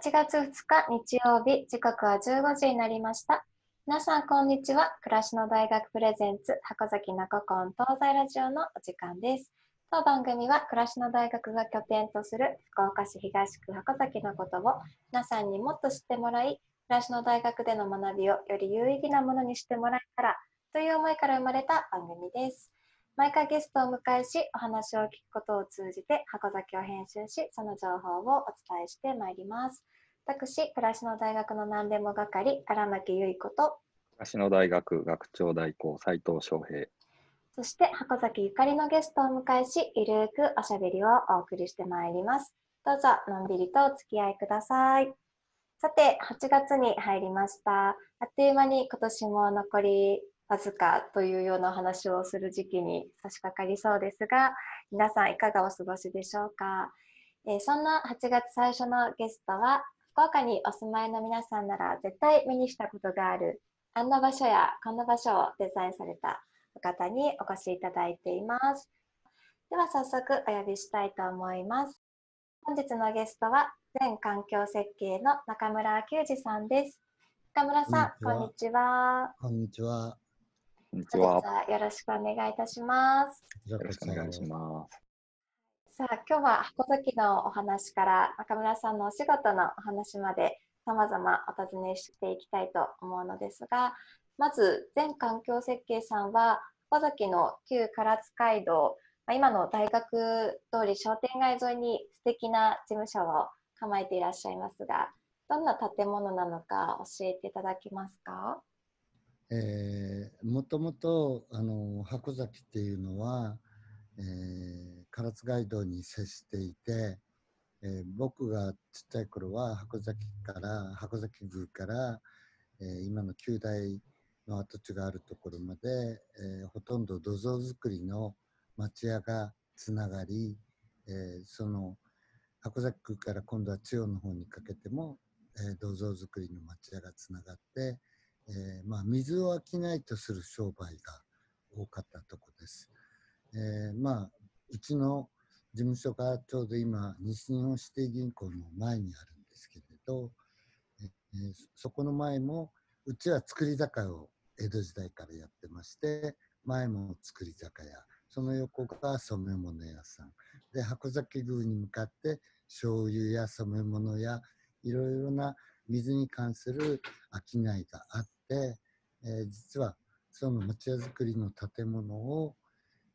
8月2日日曜日、時刻は15時になりました。皆さん、こんにちは。暮らしの大学プレゼンツ、箱崎中コン東西ラジオのお時間です。当番組は、暮らしの大学が拠点とする福岡市東区箱崎のことを皆さんにもっと知ってもらい、暮らしの大学での学びをより有意義なものにしてもらえたらという思いから生まれた番組です。毎回ゲストをお迎えし、お話を聞くことを通じて、箱崎を編集し、その情報をお伝えしてまいります。私、暮らしの大学の何でも係、荒牧結衣子と、東野大学学長代行斉藤翔平。そして箱崎ゆかりのゲストをお迎えし、ゆるくおしゃべりをお送りしてまいります。どうぞのんびりとお付き合いください。さて、8月に入りました。あっという間に今年も残りわずかというような話をする時期に差し掛かりそうですが、皆さんいかがお過ごしでしょうか。えーそんな8月最初のゲストは、福岡にお住まいの皆さんなら絶対目にしたことがある、あんな場所やこんな場所をデザインされたお方にお越しいただいています。では早速お呼びしたいと思います。本日のゲストは、全環境設計の中村久二さんです。中村さん、こんにちは。こんにちは。本日こんにちは。はよろしくお願いいたします。よよろしくお願いします。さあ、今日は箱崎のお話から中村さんのお仕事のお話まで様々お尋ねしていきたいと思うのですが、まず全環境設計さんは箱崎の旧唐津街道、ま今の大学通り商店街沿いに素敵な事務所を構えていらっしゃいますが、どんな建物なのか教えていただけますか？えー、もともとあの箱崎っていうのは、えー、唐津街道に接していて、えー僕がちっちゃい頃は箱崎から箱崎宮から、えー今の旧大の跡地があるところまで、えーほとんど土蔵造りの町屋がつながり、えーその箱崎宮から今度は千代の方にかけても、えー土蔵造りの町屋がつながって、えーまあ、水を商いとする商売が多かったとこです。えーまあ、うちの事務所がちょうど今、西日本指定銀行の前にあるんですけれど、えーそこの前も、うちは造り酒屋を江戸時代からやってまして、前も造り酒屋、その横が染め物屋さん。で、箱崎宮に向かって醤油や染め物やいろいろな水に関する商いがあって、えー実はその町屋造りの建物を、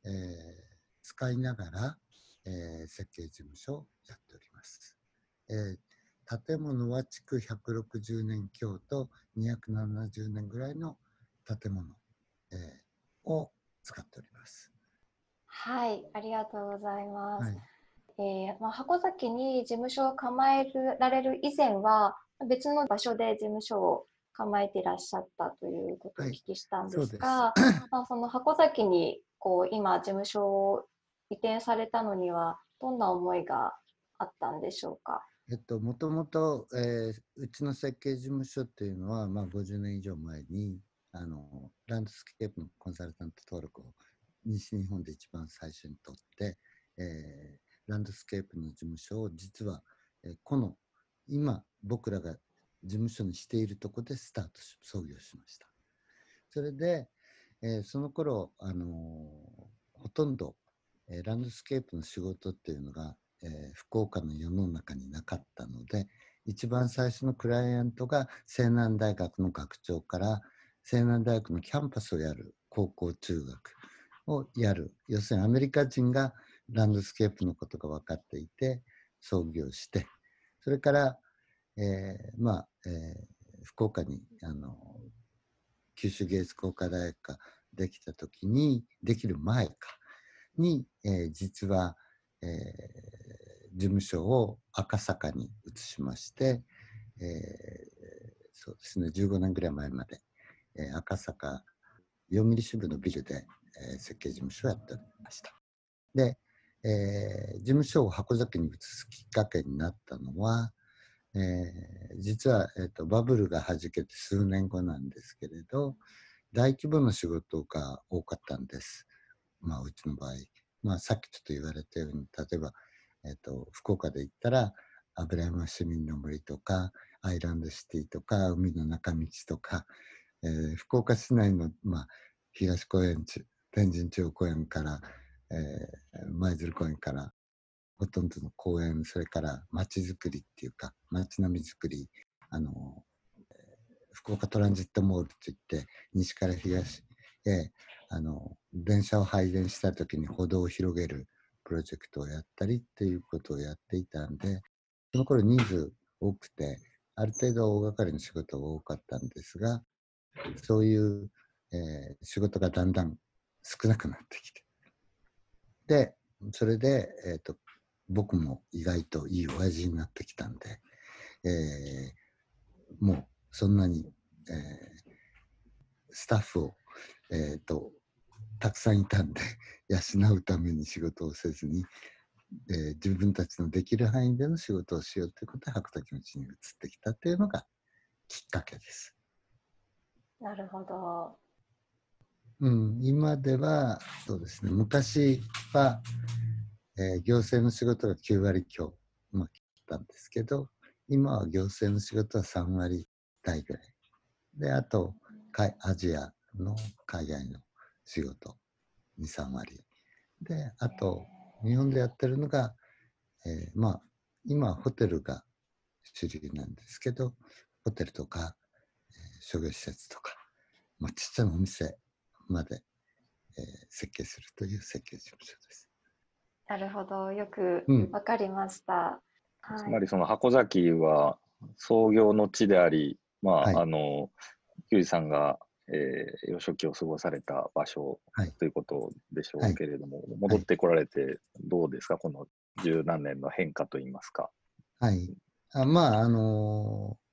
えー使いながら、えー設計事務所をやっております。えー建物は築160年強と270年ぐらいの建物、えーを使っております。はい、ありがとうございます。はいえーまあ、箱崎に事務所を構えられる以前は別の場所で事務所を構えていらっしゃったということをおはい聞きしたんでそうですすが、まあ、その箱崎にこう今事務所を移転されたのにはどんな思いがあったんでしょうか？えっと、もともと、えーうちの設計事務所っていうのは、まあ、50年以上前にあのランドスケープのコンサルタント登録を西日本で一番最初に取って、えーランドスケープの事務所を実は、えーこの今僕らが事務所にしているところでスタートし創業しました。それで、えーその頃、あのーほとんど、えーランドスケープの仕事っていうのが、えー福岡の世の中になかったので一番最初のクライアントが西南大学の学長から西南大学のキャンパスをやる高校中学をやる。要するにアメリカ人がランドスケープのことが分かっていて創業してそれから、えーまあ、えー福岡にあの九州芸術工科大学ができた時にできる前か。に、えー実は、えー事務所を赤坂に移しまして、えーそうですね15年ぐらい前まで、えー赤坂読売支部のビルで、えー設計事務所をやっておりました。で、えー事務所を箱崎に移すきっかけになったのは、えー実は、えーとバブルがはじけて数年後なんですけれど大規模な仕事が多かったんです。まあ、うちの場合。まあ、さっきちょっと言われたように、例えば、えっと福岡で言ったら油山市民の森とか、アイランドシティとか、海の中道とか、えー福岡市内の、まあ、東公園、天神中央公園から、えー舞鶴公園から、ほとんどの公園、それから街づくりっていうか、街並みづくり、あの、福岡トランジットモールといって、西から東へ、あの、電車を配電した時に歩道を広げるプロジェクトをやったりっていうことをやっていたんで、その頃人数多くて、ある程度大掛かりの仕事が多かったんですが、そういう、えー仕事がだんだん少なくなってきて。で、それで、えっ、と、僕も意外といい親父になってきたんで、えーもうそんなに、えースタッフを、えーと、たくさんいたんで、養うために仕事をせずに、えー自分たちのできる範囲での仕事をしようということで白滝の地に移ってきたっていうのがきっかけです。なるほど。うん、今ではそうですね昔は、えー行政の仕事が9割強、まあ、たんですけど今は行政の仕事は3割台ぐらいであとアジアの海外の仕事23割であと日本でやってるのが、えーまあ今はホテルが主流なんですけどホテルとか、えー商業施設とか、まあ、ちっちゃなお店まで、えー設計するという設計事務所です。なるほど。よくうんわかりました。はい。つまりその箱崎は創業の地であり、まあ、はいあの、球児さんが、えー幼少期を過ごされた場所はいということでしょはいうけれども、戻ってこられてどうですか、この十何年の変化といいますか。はい。あまあ、あのー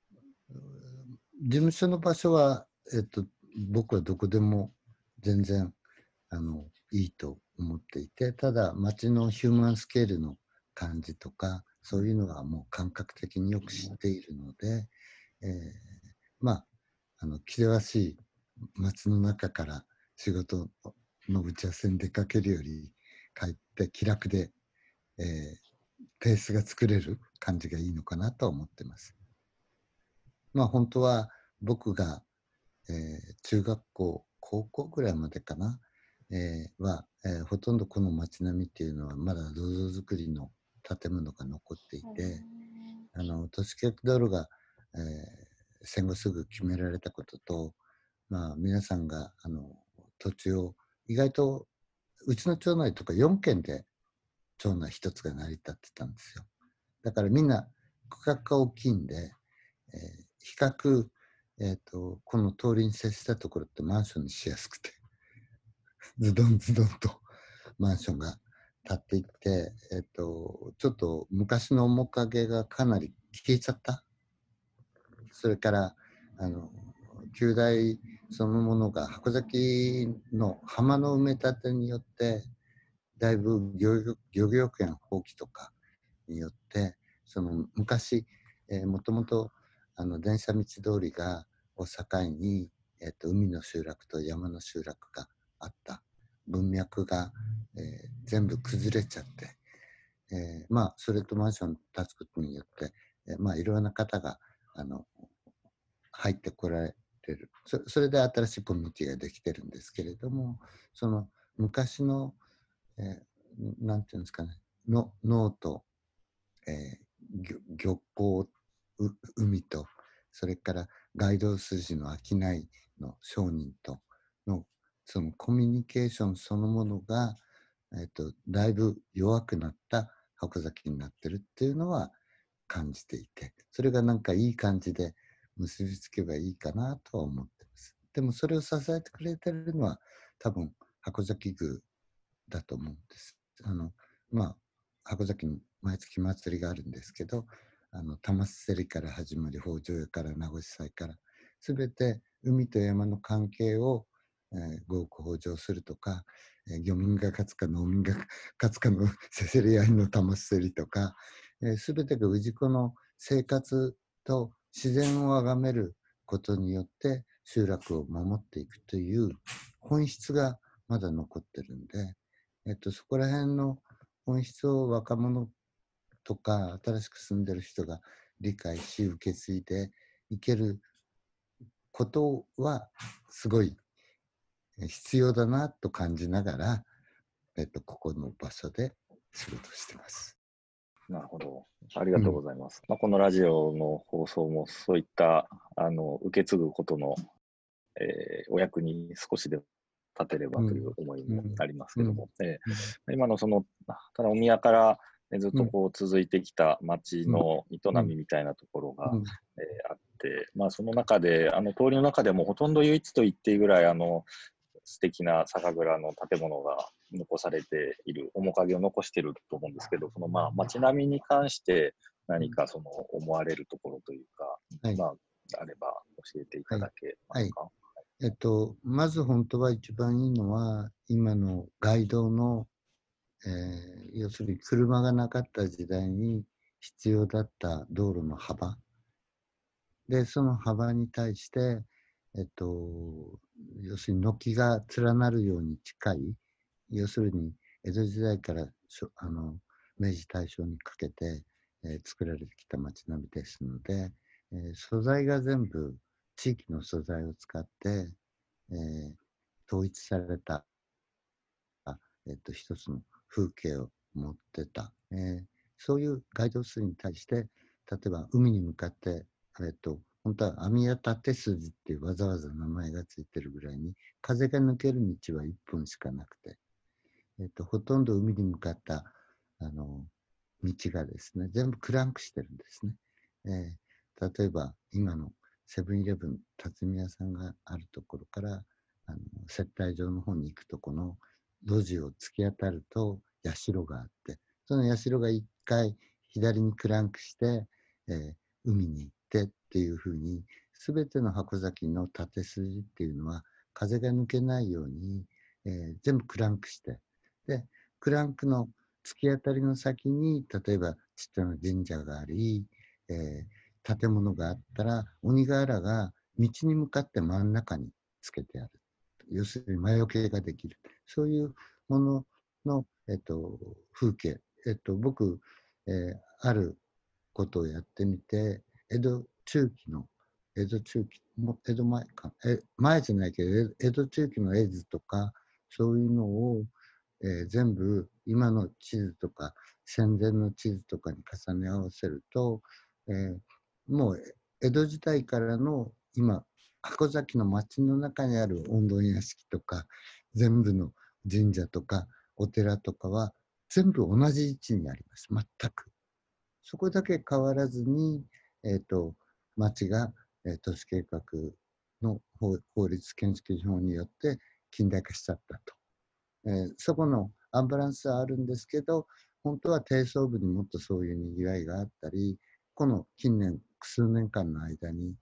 事務所の場所は、えっと、僕はどこでも全然、あの、いいと思っていて、ただ、街のヒューマンスケールの感じとか、そういうのはもう感覚的によく知っているので、えーまあ、あの、気ぜわしい街の中から仕事の打ち合わせに出かけるより、帰って気楽で、えーペースが作れる感じがいいのかなとは思ってます。まあ本当は僕が、えー中学校、高校ぐらいまでかな、えーは、えーほとんどこの街並みっていうのはまだ銅像作りの建物が残っていて、あの都市計画道路が、えー戦後すぐ決められたことと、まあ、皆さんがあの土地を意外とうちの町内とか4軒で町内一つが成り立ってたんですよ。だからみんな区画が大きいんで、えー比較、えーと、この通りに接したところってマンションにしやすくて、ズドンズドンとマンションが建っていって、えーと、ちょっと昔の面影がかなり消えちゃった。それから、あの、旧大そのものが箱崎の浜の埋め立てによって、だいぶ漁業権放棄とかによって、その昔、えー、もともとあの電車道通りがを境に、えー、と海の集落と山の集落があった文脈が、えー全部崩れちゃって、えーまあそれとマンション建つことによって、えーまあいろんな方があの入ってこられる。それで新しいコミュニティができてるんですけれどもその昔の、えーていうんですかねの脳と、えー漁漁港海とそれから街道筋の商いの商人とのそのコミュニケーションそのものが、えっとだいぶ弱くなった箱崎になってるっていうのは感じていてそれがなんかいい感じで結びつけばいいかなとは思ってます。でもそれを支えてくれてるのは多分箱崎宮だと思うんです。あのまあ箱崎に毎月祭りがあるんですけどあの玉瀬りから始まり北条屋から名越祭から全て海と山の関係を、えー、合区北条するとか、えー漁民が勝つか農民が勝つかの せせり合いの玉瀬競りとか、えー、全てが氏子の生活と自然を崇めることによって集落を守っていくという本質がまだ残ってるんで、えっと、そこら辺の本質を若者とか新しく住んでる人が理解し受け継いでいけることはすごい必要だなと感じながら、えっと、ここの場所で仕事してます。なるほど。ありがとうございます。うん、まあ、このラジオの放送もそういったあの受け継ぐことの、えー、お役に少しで立てればという思いもありますけども、うん。うん、えー、今のその、ただお宮からずっとこう続いてきた町の営みみたいなところが、えー、あって、まあ、その中で、あの通りの中でもほとんど唯一と言っていいぐらい、あの素敵な酒蔵の建物が残されている、面影を残していると思うんですけど、そのまあ街並みに関して何かその思われるところというか、はい、まあ、あれば教えていただけますか？はい。はい、えっと、まず本当は一番いいのは、今の街道のえー、要するに車がなかった時代に必要だった道路の幅。でその幅に対して、えっと、要するに軒が連なるように近い要するに江戸時代からあの明治大正にかけて、えー、作られてきた街並みですので、えー、素材が全部地域の素材を使って、えー、統一されたあ、えっと、一つの風景を持ってた、えー、そういうガイド数に対して例えば海に向かって、えっと、本当は網や縦筋っていうわざわざ名前がついてるぐらいに風が抜ける道は1本しかなくて、えっと、ほとんど海に向かったあの道がですね全部クランクしてるんですね。えー、例えば今のセブンイレブン辰巳屋さんがあるところからあの接待場の方に行くとこの路地を突き当たると社があって、その社が一回左にクランクして、えー、海に行ってっていうふうに、すべての箱崎の縦筋っていうのは風が抜けないように、えー、全部クランクして、で、クランクの突き当たりの先に、例えばちっちゃな神社があり、えー、建物があったら、鬼瓦が道に向かって真ん中につけてある。要するに魔除けができる。そういうものの、えっと、風景。えっと、僕、えー、あることをやってみて、江戸中期の、江戸中期、も江戸前か、え前じゃないけど、江戸中期の絵図とか、そういうのを、えー、全部今の地図とか戦前の地図とかに重ね合わせると、えー、もう江戸時代からの今箱崎の町の中にある温泉屋敷とか全部の神社とかお寺とかは全部同じ位置にあります。全く。そこだけ変わらずに、えっ、ー、と、町が、えー、都市計画の法律建築法によって近代化しちゃったと。えー、そこのアンバランスはあるんですけど、本当は低層部にもっとそういうにぎわいがあったり、この近年、数年間の間に、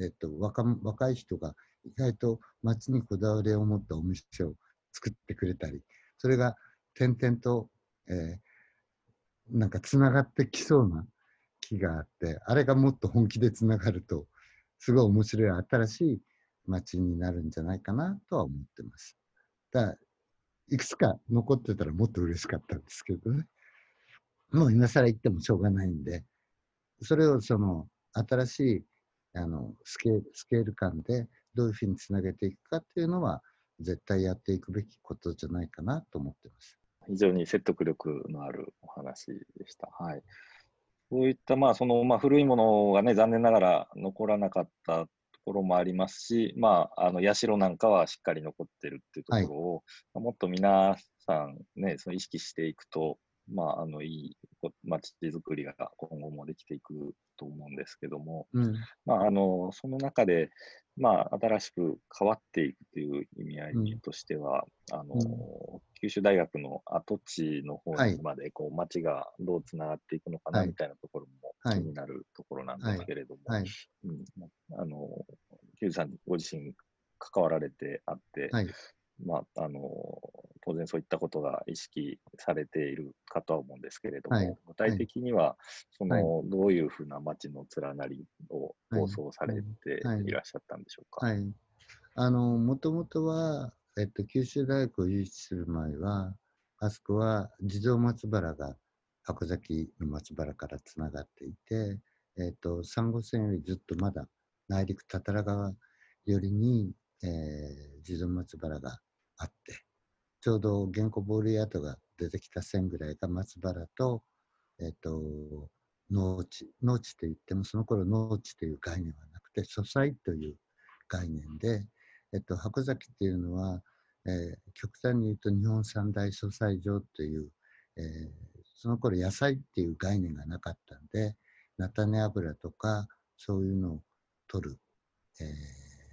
えっと、若若い人が意外と街にこだわりを持ったお店を作ってくれたり、それが点々と、えー、なんかつながってきそうな気があって、あれがもっと本気でつながると、すごい面白い新しい街になるんじゃないかなとは思ってます。だいくつか残ってたらもっと嬉しかったんですけどね。もう今更言ってもしょうがないんで、それをその新しいあのスケスケール感でどういうふうにつなげていくかっていうのは絶対やっていくべきことじゃないかなと思ってます。非常に説得力のあるお話でした。はい。そういった、まあ、その、まあ、古いものがね、残念ながら残らなかったころもありますし、まあ、あの、社なんかはしっかり残ってるっていうところを、はい、もっと皆さんね、その意識していくと、まあ、あの、いい街づくりが今後もできていくと思うんですけども、うん、まあ、あの、その中で、まあ、新しく変わっていくという意味合いとしては、うん、あの、うん、九州大学の跡地の方にまで、こう、街がどうつながっていくのかなみたいなところも気になるところなんですけれども、あの、九州さんご自身関わられてあって、はい、まあ、あの、当然そういったことが意識されているかとは思うんですけれども、はい、具体的には、その、はい、どういうふうな街の連なりを構想されてい。らっしゃったんでしょうか？はい、あの、もともとは、えっと、九州大学を誘致する前は、あそこは地蔵松原が箱崎の松原からつながっていて、えーと、サンゴ線よりずっとまだ内陸多々良川寄りに、えー、地蔵松原があってちょうど原稿ボールヤートが出てきた線ぐらいが松原と,、えーと、農地農地といってもその頃農地という概念はなくて素材という概念で、えっと、箱崎っていうのは、えー、極端に言うと日本三大素材場という、えー、その頃野菜っていう概念がなかったんで菜種油とかそういうのを取る、え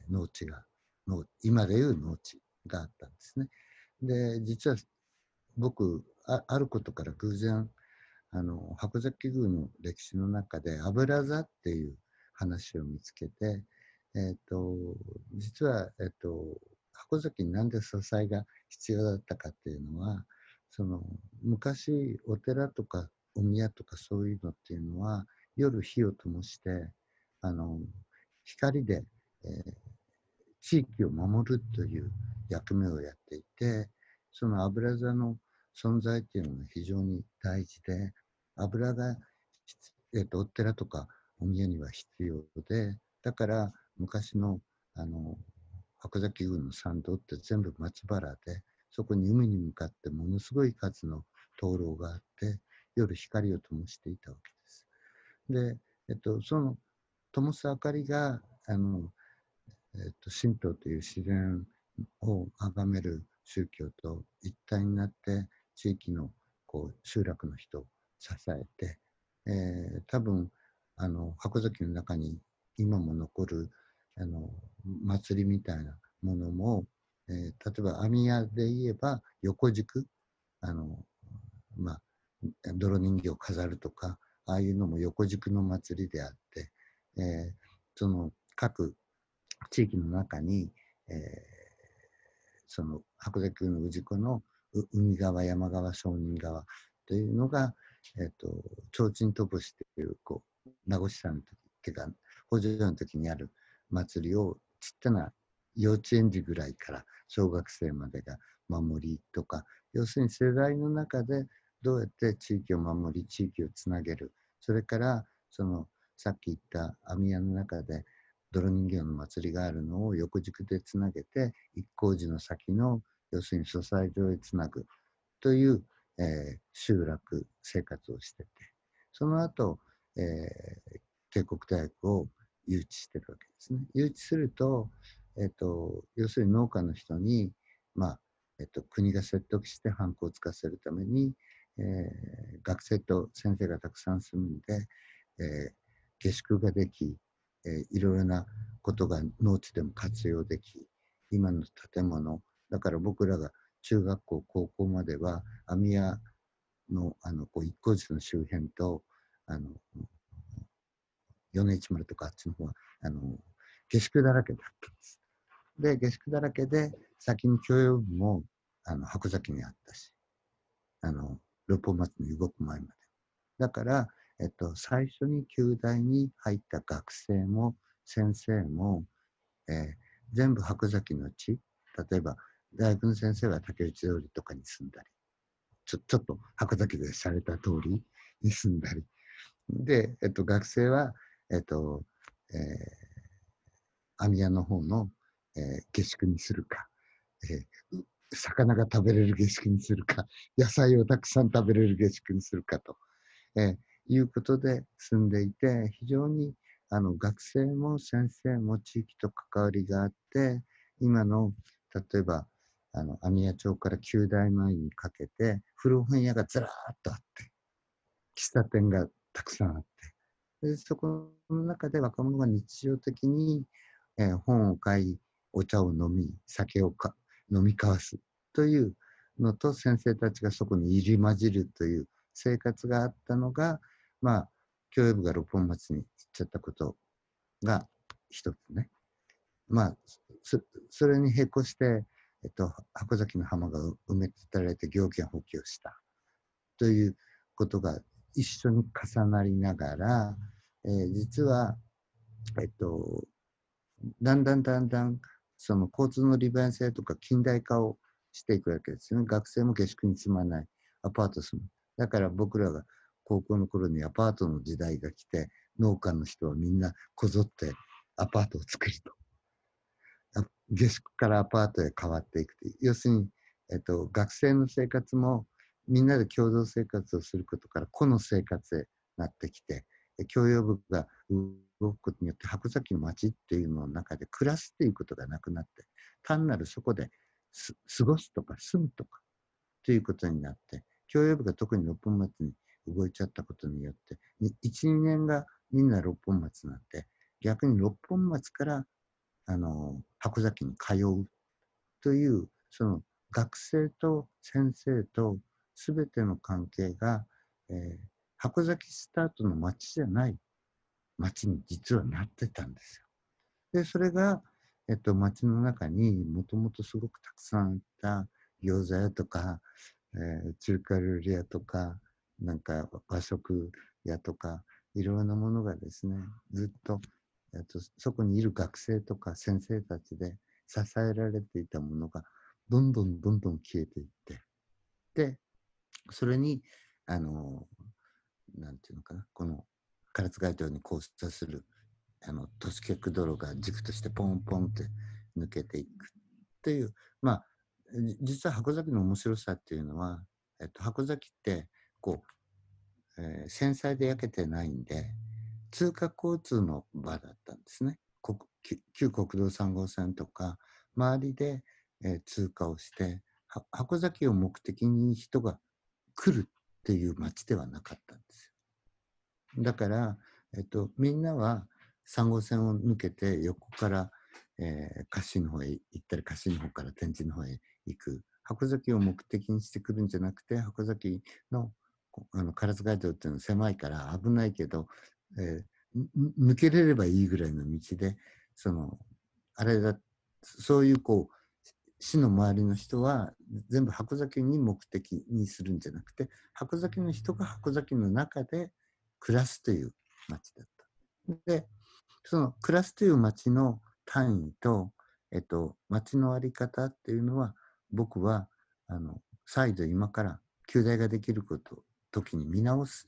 ー、農地が農今でいう農地があったんですね。で実は僕ああることから偶然あの箱崎宮の歴史の中で油座っていう話を見つけて、えっ、ー、と実は、えっ、ー、と箱崎になんで素材が必要だったかっていうのはその昔お寺とかお宮とかそういうのっていうのは夜火を灯してあの光で、えー、地域を守るという役目をやっていてその油座の存在っていうのが非常に大事で油が、えーと、お寺とかお宮には必要でだから昔のあの箱崎宮の参道って全部松原でそこに海に向かってものすごい数の灯籠があって夜光を灯していたわけです。で、えっと、その灯す明かりがあの、えっと、神道という自然を崇める宗教と一体になって地域のこう集落の人を支えて、えー、多分あの箱崎の中に今も残るあの祭りみたいなものも、えー、例えば網屋で言えば横軸あの、まあ、泥人形を飾るとかああいうのも横軸の祭りであって、えー、その各地域の中に、えー、その白崎の氏子の海側山側商人側というのが、えーと、提灯飛ぶしというこう名護市さんの時っていうか北条の時にある祭りをちっちゃな幼稚園児ぐらいから小学生までが守りとか要するに世代の中でどうやって地域を守り地域をつなげる。それからそのさっき言った網屋の中で泥人形の祭りがあるのを横軸でつなげて一向寺の先の要するに society 上へつなぐという、えー、集落生活をしててその後、えー、帝国大学を誘致してるわけですね。誘致すると、えっと、要するに農家の人に、まあえっと、国が説得してハンコをつかせるために、えー、学生と先生がたくさん住んで、えー、下宿ができ、え、いろいろなことが農地でも活用でき今の建物だから僕らが中学校高校までは網屋のあのこう一個寺の周辺とあの米一丸とかあっちの方はあの下宿だらけだったんです。で下宿だらけで先に教養部もあの箱崎にあったしあの六本松に動く前まで。だから、えっと、最初に旧大に入った学生も先生も、えー、全部箱崎の地、例えば大学の先生は竹内通りとかに住んだり、ちょちょっと箱崎でされた通りに住んだり、で、えっと、学生は、えっと、えー、網屋の方の、えー、下宿にするか、えー、魚が食べれる下宿にするか、野菜をたくさん食べれる下宿にするかと、えー、いうことで住んでいて、非常にあの学生も先生も地域と関わりがあって、今の例えばあの網屋町から九大前にかけて古本屋がずらーっとあって、喫茶店がたくさんあって、でそこの中で若者が日常的に、えー、本を買い、お茶を飲み、酒をか飲み交わすというのと先生たちがそこに入り混じるという生活があったのが、まあ、教育部が六本松に行っちゃったことが一つね。まあ、それに並行して、えっと、箱崎の浜が埋め立てられて行権補給をしたということが一緒に重なりながら、えー、実は、えっと、だんだんだんだんその交通の利便性とか近代化をしていくわけですよね。学生も下宿に住まない、アパート住む。だから僕らが高校の頃にアパートの時代が来て、農家の人はみんなこぞってアパートを作ると。下宿からアパートへ変わっていくという。要するに、えっと、学生の生活もみんなで共同生活をすることから個の生活へなってきて、教養部が動くことによって箱崎の町っていうのの中で暮らすっていうことがなくなって、単なるそこで過ごすとか住むとかということになって、教養部が特に六本松に動いちゃったことによって、1、2年がみんな六本松になんで、逆に六本松からあの箱崎に通うという、その学生と先生と全ての関係が、えー、箱崎スタートの町じゃない町に実はなってたんですよ。で、それが、えっと、町の中にもともとすごくたくさんあった餃子屋とか、えー、中華料理屋とか、なんか和食屋とか、いろんなものがですね、ずっと、えっと、そこにいる学生とか先生たちで支えられていたものが、どんどんどんどん消えていって、で、それに、あの、なんていうのかな、この唐津街道に交差する、あの、都市結道路が軸としてポンポンって抜けていくっていう、まあ、実は箱崎の面白さっていうのは、えっと、箱崎って、こう、えー、繊細で焼けてないんで、通過交通の場だったんですね。旧国道3号線とか、周りで、えー、通過をして、箱崎を目的に人が来るっていう街ではなかったんですよ。だから、えっと、みんなは3号線を抜けて横から、えー、カシの方へ行ったり、カシの方から天神の方へ行く。箱崎を目的にしてくるんじゃなくて、箱崎のあの唐津街道っていうのは狭いから危ないけど、えー、抜けれればいいぐらいの道で、その、あれだ、そういうこう、市の周りの人は全部箱崎に目的にするんじゃなくて箱崎の人が箱崎の中で暮らすという町だった。でその暮らすという町の単位と、えっと、町の在り方っていうのは僕はあの再度今から旧大ができること時に見直す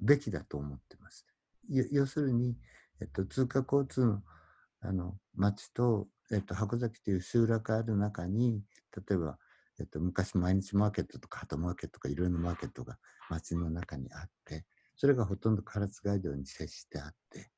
べきだと思ってます。要するに、えっと、通過交通のあの町とえっと、箱崎という集落ある中に、例えば、えっと、昔毎日マーケットとか鳩マーケットとかいろいろなマーケットが街の中にあって、それがほとんど唐津街道に接してあって、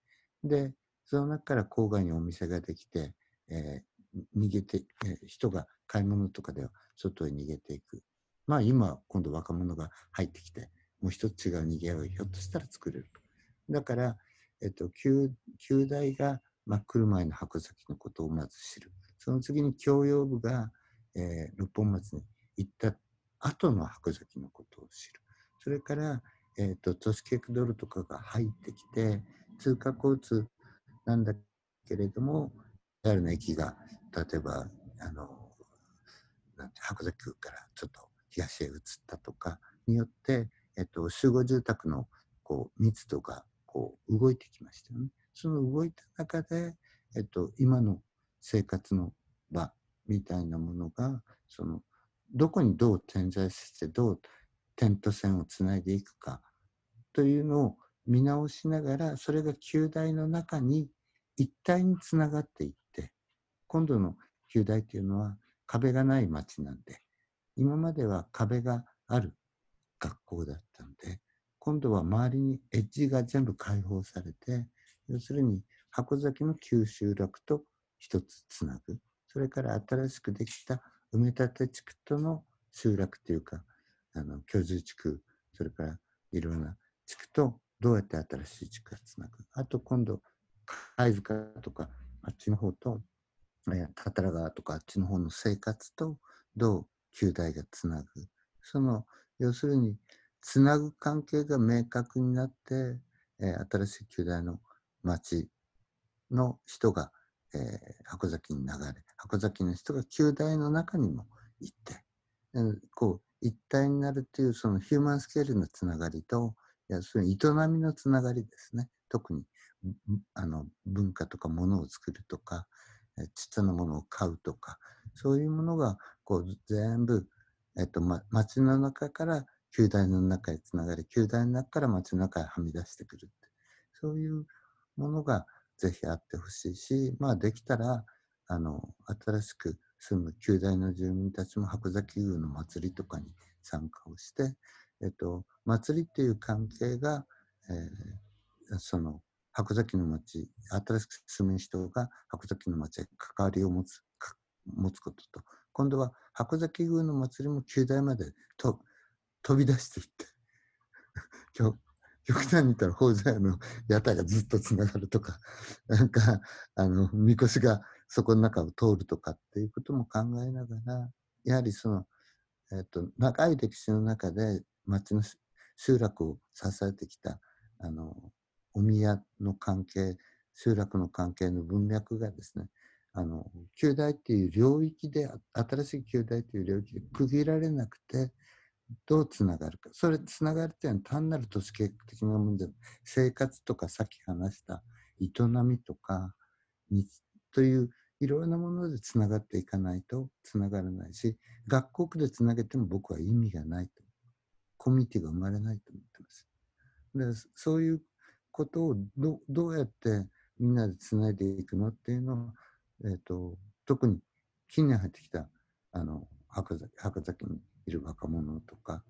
で、その中から郊外にお店ができて、えー、逃げて、えー、人が買い物とかでは外へ逃げていく。まあ今、今度若者が入ってきて、もう一つ違う逃げ合いをひょっとしたら作れると。だから、えっと、旧旧大がまあ、来る前の箱崎のことをまず知る。その次に教養部が、えー、六本松に行った後の箱崎のことを知る。それから、えっ、ー、と、都市計画道路とかが入ってきて、通過交通なんだけれども、JR の駅が、例えば、あの、なんて箱崎区からちょっと東へ移ったとかによって、えっ、と、集合住宅のこう密度がこう動いてきましたよね。その動いた中で、えっと、今の生活の場みたいなものが、その、どこにどう点在して、どう点と線をつないでいくかというのを見直しながら、それが旧大の中に一体につながっていって、今度の旧大というのは壁がない街なんで、今までは壁がある学校だったので、今度は周りにエッジが全部開放されて、要するに箱崎の旧集落と一つつなぐ。それから新しくできた埋め立て地区との集落というか、あの居住地区、それからいろんな地区とどうやって新しい地区がつなぐ。あと今度、貝塚とかあっちの方と、えタタラ川とかあっちの方の生活とどう旧大がつなぐ。その、要するに、つなぐ関係が明確になって、えー、新しい旧大の町の人が、えー、箱崎に流れ、箱崎の人が旧大の中にも行って、こう、一体になるというそのヒューマンスケールのつながりと、要するに営みのつながりですね。特にあの文化とかものを作るとか、ちっちゃなものを買うとか、そういうものがこう全部、えっとま、街の中から旧大の中へつながり、旧大の中から街の中へはみ出してくるって。そういうものがぜひあってほしいし、まあできたら、あの、新しく住む旧大の住民たちも箱崎宮の祭りとかに参加をして、えっと、祭りっていう関係が、えー、その箱崎の町、新しく住む人が箱崎の町へ関わりを持つ持つことと、今度は箱崎宮の祭りも旧大までと飛び出していって、極端に言ったら宝座の屋台がずっとつながるとか、なんか、あの、みこしがそこの中を通るとかっていうことも考えながら、やはりその、えっ、と、長い歴史の中で町の集落を支えてきた、あの、お宮の関係、集落の関係の文脈がですね、あの、旧大っていう領域で、新しい旧大という領域で区切られなくて、どうつながるか。それ、つながるっていうのは単なる都市計画的なもので、生活とかさっき話した営みとか、にといういろんなものでつながっていかないとつながらないし、学校区でつなげても僕は意味がないと。コミュニティが生まれないと思ってます。でそういうことをどどうやってみんなでつないでいくのっていうのは、えーと、特に近年入ってきたあの博崎博崎にいる若者とか、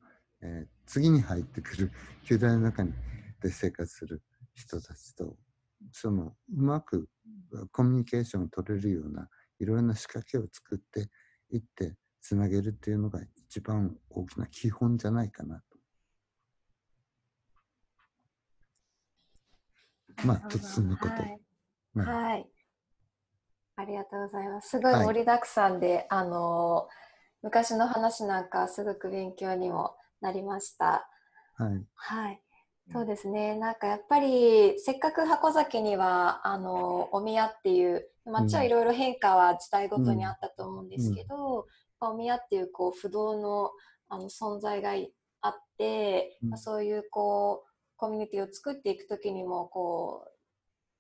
えー、次に入ってくる 球大の中にで生活する人たちとそのうまくコミュニケーションを取れるようないろんな仕掛けを作っていってつなげるっていうのが一番大きな基本じゃないかなと。まあ、突然のこと。はい、はい。ありがとうございます。すごい盛りだくさんで、はい、あの昔の話なんかすごく勉強にもなりました。はい。はい。そうですね。なんかやっぱりせっかく箱崎にはあのお宮っていう町はいろいろ変化は時代ごとにあったと思うんですけど、うん、お宮っていうこう不動のあの存在があって、うん、まあ、そういうこうコミュニティを作っていく時にもこう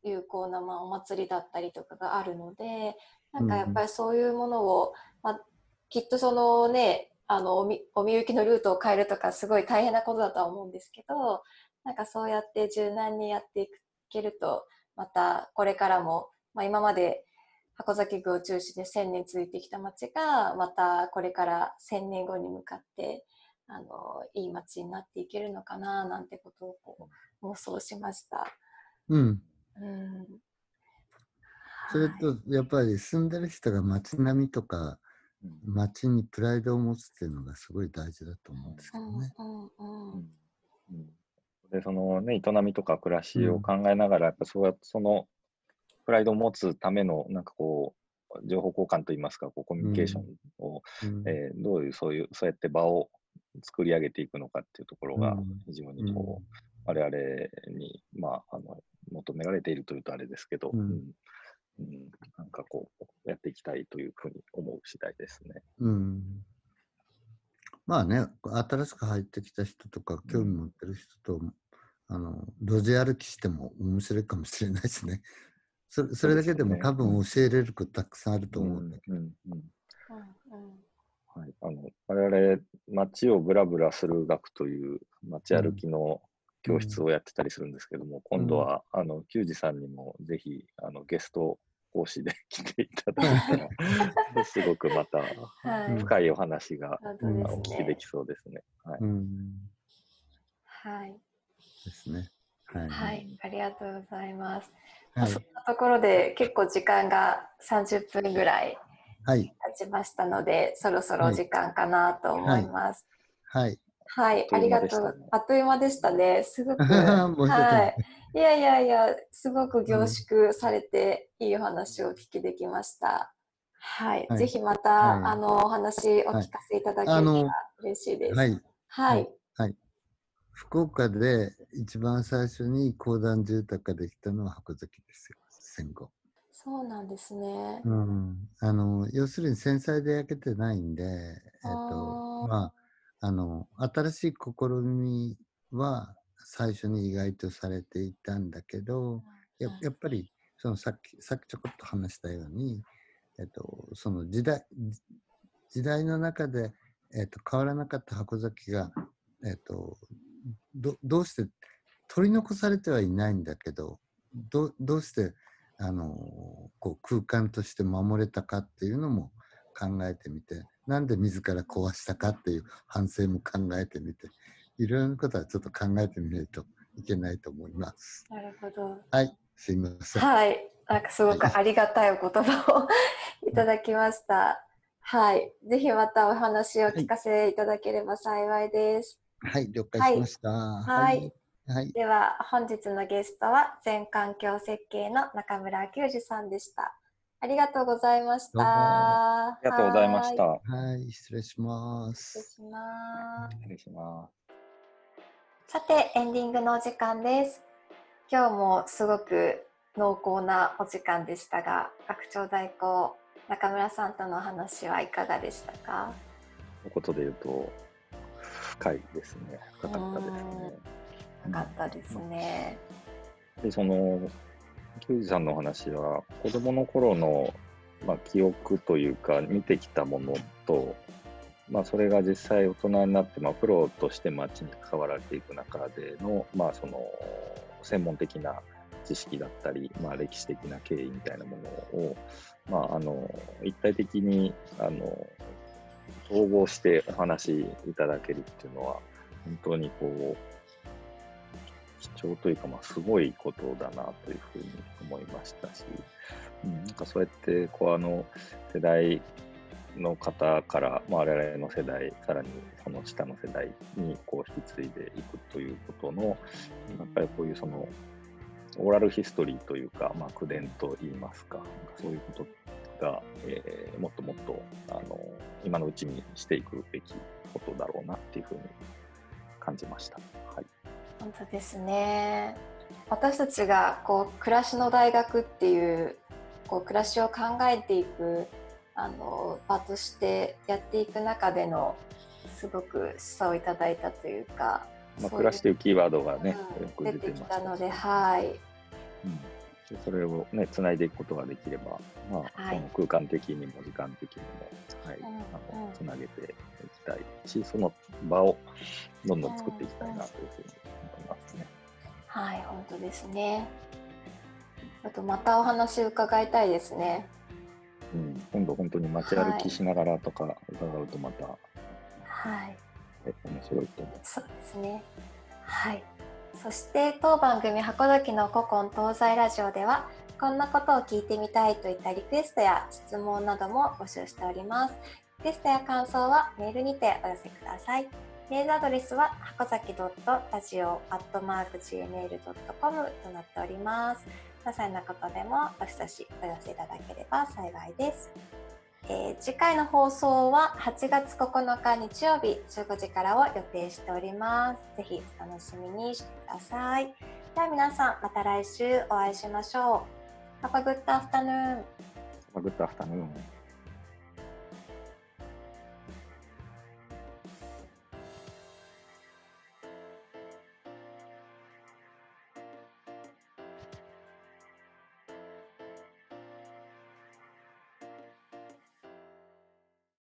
有効なまあお祭りだったりとかがあるのでなんかやっぱりそういうものを、まあ、きっとそのねあのおみおみゆきのルートを変えるとかすごい大変なことだとは思うんですけどなんかそうやって柔軟にやっていけるとまたこれからも、まあ、今まで箱崎宮を中心で1000年続いてきた町がまたこれから1000年後に向かってあのいい町になっていけるのかななんてことをこう妄想しました。うん、うんそれとやっぱり住んでる人が街並みとか街にプライドを持つっていうのがすごい大事だと思うんですけどね。うんうんうん。で、そのね、営みとか暮らしを考えながら、やっぱそうやってそのプライドを持つための、なんかこう、情報交換といいますか、こうコミュニケーションを、うん、えー、どういう、そういう、そうやって場を作り上げていくのかっていうところが、非常にこう、我々に、まあ、あの、求められているというとあれですけど、うん、うん、なんかこう、やっていきたいというふうに思う次第ですね。うん。まあね、新しく入ってきた人とか、興味持ってる人とあの路地歩きしても面白いかもしれないですね。それそれだけでも多分教えれることたくさんあると思うんだけど。はい、あの我々、街をぶらぶらする学という街歩きの教室をやってたりするんですけども、うん、今度は、あの、球児さんにもぜひ、あの、ゲスト講師で 来ていただいたら、すごくまた深いお話が、お聞きできそうですね。はい。はいですね。はい、はい、ありがとうございます。はい、そんなところで結構時間が30分ぐらい経ちましたので、はい、そろそろ時間かなと思います。はい。はい、ありがとう。あっという間でしたね。すごく。はい。いやいやいや、すごく凝縮されて、いいお話をお聞きできました。はい。ぜひまた、あの、お話お聞かせいただければ嬉しいです。はい。はい。福岡で一番最初に公団住宅ができたのは箱崎ですよ、戦後。そうなんですね。うん、あの要するに繊細で焼けてないんで、えっとまあ、あの新しい試みは最初に意外とされていたんだけど、ややっぱりそのさっきさっきちょこっと話したように、えっと、その時代時代の中で、えっと、変わらなかった箱崎がえっ、とどどうして取り残されてはいないんだけどどどうしてあのこう空間として守れたかっていうのも考えてみてなんで自ら壊したかっていう反省も考えてみていろいろなことはちょっと考えてみないといけないと思います。なるほど。はい、すいません。はい。なんかすごくありがたいお言葉をいただきました。はい。ぜひまたお話を聞かせいただければ幸いです。はい、了解しました。はいはい。では本日のゲストは全環境設計の中村久二さんでした。ありがとうございました。あありがとうございました。はい、失礼しま失礼す。します。失礼します。さてエンディングのお時間です。今日もすごく濃厚なお時間でしたが、学長代行中村さんとのお話はいかがでしたか？一言で言うと、深いですね。深かったですね。よかったですね。で、その、球児さんのお話は、子供の頃の、まあ、記憶というか、見てきたものと、まあ、それが実際大人になって、まあ、プロとして街に関わられていく中での、まあ、その、専門的な知識だったり、まあ、歴史的な経緯みたいなものを、まあ、あの、一体的に、あの、統合してお話しいただけるっていうのは、本当にこう、貴重というか、まあ、すごいことだなというふうに思いましたし、うん、なんかそうやってこうあの世代の方から、まあ、我々の世代、さらにその下の世代にこう引き継いでいくということの、やっぱりこういうそのオーラルヒストリーというか、まあ、口伝といいますか、そういうことが、えーもっともっとあの今のうちにしていくべきことだろうなっていうふうに感じました。はい本当ですね。私たちがこう暮らしの大学っていうこう暮らしを考えていくあの場としてやっていく中でのすごく示唆をいただいたというか、まあ、暮らしというキーワードがね、うん出て出てましたきので、はい。うん。でそれをね、つないでいくことができれば、まあ、はい。その空間的にも時間的にも、はい、うんあのうん。つなげていきたいし、その場をどんどん作っていきたいなというふうに思いますね。はい、本当ですね。あとまたお話伺いたいですね。うん、今度本当に街歩きしながらとか伺うとまた、はい。え面白いと思う。そうですね。はい。そして当番組箱崎の古今東西ラジオではこんなことを聞いてみたいといったリクエストや質問なども募集しております。リクエストや感想はメールにてお寄せください。メールアドレスは箱崎 .radio.gmail.com となっております。些細なことでもどしどしお寄せいただければ幸いです。えー次回の放送は8月9日日曜日15時からを予定しております。ぜひお楽しみにしてください。では皆さんまた来週お会いしましょう。Have a good afternoon. Have a good afternoon.